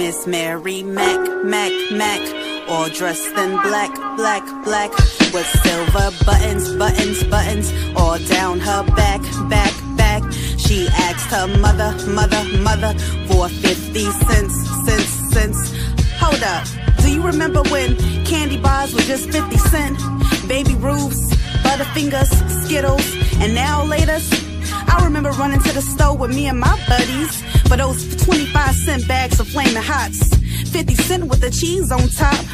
Miss Mary Mac, Mac, Mac, all dressed in black, black, black, with silver buttons, buttons, buttons, all down her back, back, back. She asked her mother, mother, mother for 50 cents, cents, cents. Hold up, do you remember when candy bars were just 50 cent? Baby Ruths, Butterfingers, Skittles, and now laters? I remember running to the store with me and my buddies for those 25 cent bags of flaming hots. 50 cent with the cheese on top.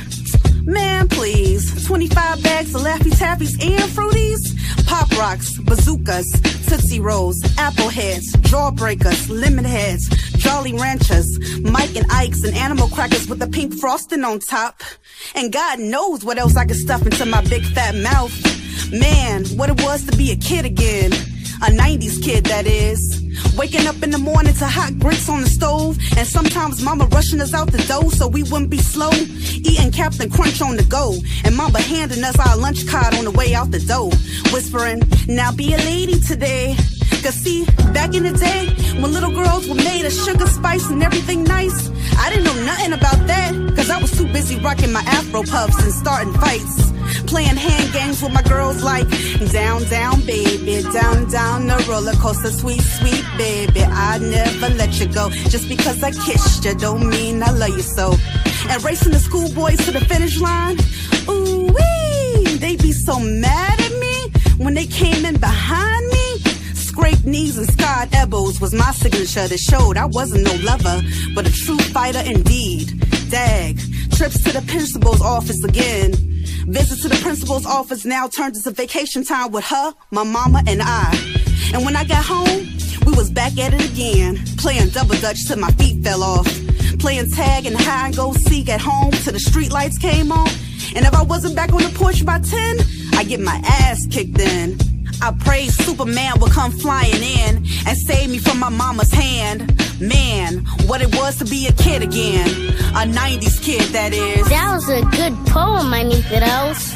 Man, please. 25 bags of Laffy Taffies and Fruities. Pop Rocks, Bazookas, Tootsie Rolls, Apple Heads, Jawbreakers, Lemon Heads, Jolly Ranchers, Mike and Ike's, and Animal Crackers with the pink frosting on top. And God knows what else I could stuff into my big fat mouth. Man, what it was to be a kid again. A 90s kid, that is. Waking up in the morning to hot grits on the stove. And sometimes mama rushing us out the door so we wouldn't be slow. Eating Captain Crunch on the go. And mama handing us our lunch card on the way out the door. Whispering, now be a lady today. Cause see, back in the day, when little girls were made of sugar, spice, and everything nice, I didn't know nothing about that. Cause I was too busy rocking my afro puffs and starting fights. Playing hand games with my girls like down, down, baby, down, down the roller coaster, sweet, sweet baby. I never let you go. Just because I kissed you don't mean I love you so. And racing the schoolboys to the finish line, ooh wee, they be so mad at me when they came in behind me. Scraped knees and scarred elbows was my signature that showed I wasn't no lover, but a true fighter indeed. Dag, trips to the principal's office again. Visit to the principal's office now turned into vacation time with her, my mama, and I. And when I got home, we was back at it again, playing double dutch till my feet fell off. Playing tag and hide and go seek at home till the street lights came on. And if I wasn't back on the porch by 10, I get my ass kicked in. I prayed Superman would come flying in and save me from my mama's hand. Man, what it was to be a kid again. A 90s kid, that is. That was a good poem, I need Fiddles.